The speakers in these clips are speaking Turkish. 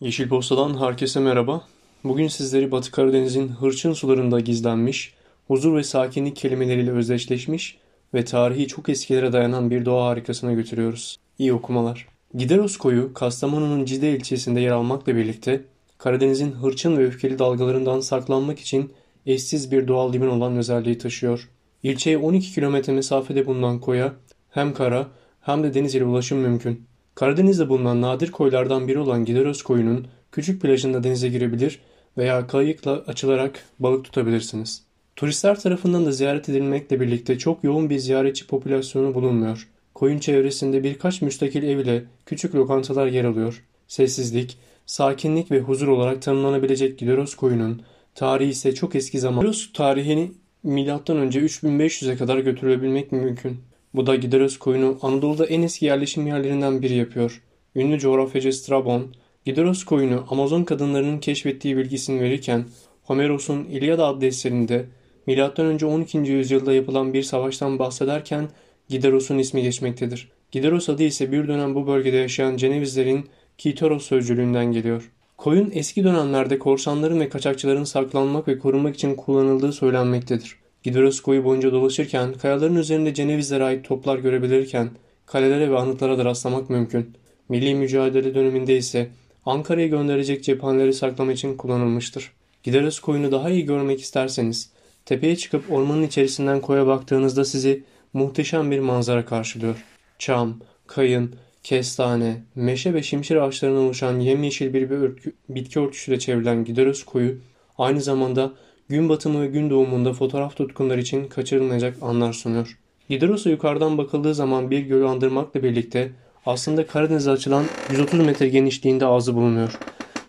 Yeşil Posta'dan herkese merhaba. Bugün sizleri Batı Karadeniz'in hırçın sularında gizlenmiş, huzur ve sakinlik kelimeleriyle özdeşleşmiş ve tarihi çok eskilere dayanan bir doğa harikasına götürüyoruz. İyi okumalar. Gideros koyu, Kastamonu'nun Cide ilçesinde yer almakla birlikte Karadeniz'in hırçın ve öfkeli dalgalarından saklanmak için eşsiz bir doğal liman olan özelliği taşıyor. İlçeye 12 kilometre mesafede bulunan koya hem kara hem de deniz ile ulaşım mümkün. Karadeniz'de bulunan nadir koylardan biri olan Gideros koyunun küçük plajında denize girebilir veya kayıkla açılarak balık tutabilirsiniz. Turistler tarafından da ziyaret edilmekle birlikte çok yoğun bir ziyaretçi popülasyonu bulunmuyor. Koyun çevresinde birkaç müstakil ev ile küçük lokantalar yer alıyor. Sessizlik, sakinlik ve huzur olarak tanımlanabilecek Gideros koyunun tarihi ise çok eski zaman. Gideros tarihini M.Ö. 3500'e kadar götürülebilmek mümkün. Bu da Gideros koyunu Anadolu'da en eski yerleşim yerlerinden biri yapıyor. Ünlü coğrafyacı Strabon, Gideros koyunu Amazon kadınlarının keşfettiği bilgisini verirken Homeros'un İlyada adlı eserinde M.Ö. 12. yüzyılda yapılan bir savaştan bahsederken Gideros'un ismi geçmektedir. Gideros adı ise bir dönem bu bölgede yaşayan Cenevizlerin Kitoros sözcülüğünden geliyor. Koyun eski dönemlerde korsanların ve kaçakçıların saklanmak ve korunmak için kullanıldığı söylenmektedir. Gideros koyu boyunca dolaşırken kayaların üzerinde Cenevizlere ait toplar görebilirken kalelere ve anıtlara da rastlamak mümkün. Milli mücadele döneminde ise Ankara'ya gönderecek cephaneleri saklamak için kullanılmıştır. Gideros koyunu daha iyi görmek isterseniz tepeye çıkıp ormanın içerisinden koya baktığınızda sizi muhteşem bir manzara karşılıyor. Çam, kayın, kestane, meşe ve şimşir ağaçlarından oluşan yemyeşil bir örtü, bitki örtüsüyle çevrilen Gideros koyu aynı zamanda gün batımı ve gün doğumunda fotoğraf tutkunlar için kaçırılmayacak anlar sunuyor. Gideros'a yukarıdan bakıldığı zaman bir gölü andırmakla birlikte aslında Karadeniz'e açılan 130 metre genişliğinde ağzı bulunuyor.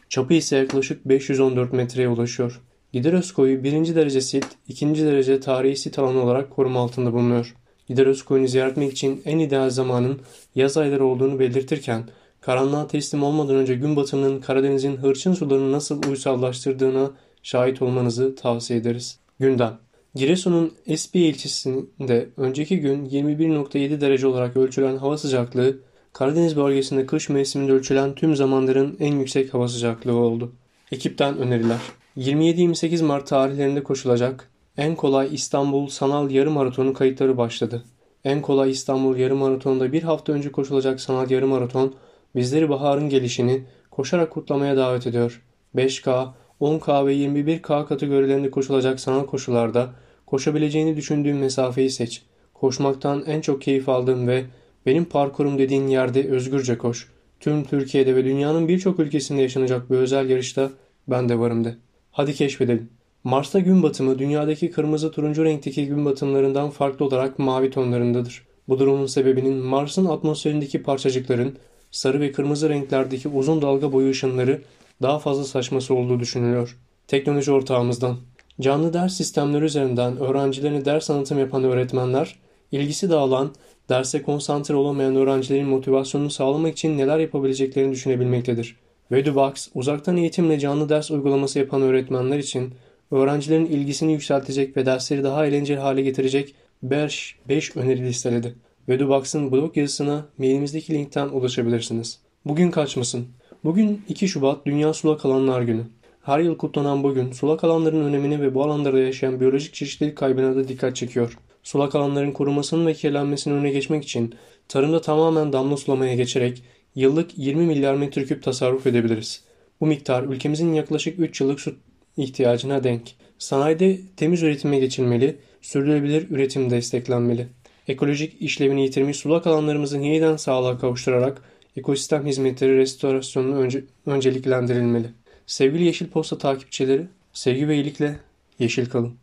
Çapı ise yaklaşık 514 metreye ulaşıyor. Gideros koyu birinci derece sit, ikinci derece tarihi sit alanı olarak koruma altında bulunuyor. Gideros koyunu ziyaret etmek için en ideal zamanın yaz ayları olduğunu belirtirken, karanlığa teslim olmadan önce gün batımının Karadeniz'in hırçın sularını nasıl uysallaştırdığına şahit olmanızı tavsiye ederiz. Gündem Giresun'un Espiye ilçesinde önceki gün 21.7 derece olarak ölçülen hava sıcaklığı Karadeniz bölgesinde kış mevsiminde ölçülen tüm zamanların en yüksek hava sıcaklığı oldu. Ekipten öneriler 27-28 Mart tarihlerinde koşulacak en kolay İstanbul Sanal Yarım Maratonu kayıtları başladı. En kolay İstanbul Yarım Maratonu'nda bir hafta önce koşulacak Sanal Yarım Maraton bizleri baharın gelişini koşarak kutlamaya davet ediyor. 5K, 10K ve 21K kategorilerinde koşulacak sanal koşularda koşabileceğini düşündüğün mesafeyi seç. Koşmaktan en çok keyif aldığın ve benim parkurum dediğin yerde özgürce koş. Tüm Türkiye'de ve dünyanın birçok ülkesinde yaşanacak bu özel yarışta ben de varım de. Hadi keşfedelim. Mars'ta gün batımı dünyadaki kırmızı turuncu renkteki gün batımlarından farklı olarak mavi tonlarındadır. Bu durumun sebebinin Mars'ın atmosferindeki parçacıkların sarı ve kırmızı renklerdeki uzun dalga boyu ışınları daha fazla saçması olduğu düşünülüyor. Teknoloji ortağımızdan. Canlı ders sistemleri üzerinden öğrencilerine ders anlatım yapan öğretmenler, ilgisi dağılan, derse konsantre olamayan öğrencilerin motivasyonunu sağlamak için neler yapabileceklerini düşünebilmektedir. Vedubox, uzaktan eğitimle canlı ders uygulaması yapan öğretmenler için öğrencilerin ilgisini yükseltecek ve dersleri daha eğlenceli hale getirecek 5, 5 öneri listeledi. Vedubox'ın blog yazısına mailimizdeki linkten ulaşabilirsiniz. Bugün kaçmasın. Bugün 2 Şubat Dünya Sulak Alanlar Günü. Her yıl kutlanan bugün sulak alanların önemini ve bu alanlarda yaşayan biyolojik çeşitlilik kaybına da dikkat çekiyor. Sulak alanların korunmasının ve kirlenmesinin önüne geçmek için tarımda tamamen damla sulamaya geçerek yıllık 20 milyar metreküp tasarruf edebiliriz. Bu miktar ülkemizin yaklaşık 3 yıllık su ihtiyacına denk. Sanayide temiz üretime geçilmeli, sürdürülebilir üretim desteklenmeli. Ekolojik işlevini yitirmiş sulak alanlarımızı yeniden sağlığa kavuşturarak ekosistem hizmetleri restorasyonunu önce, önceliklendirilmeli. Sevgili Yeşil Posta takipçileri, sevgi ve iyilikle yeşil kalın.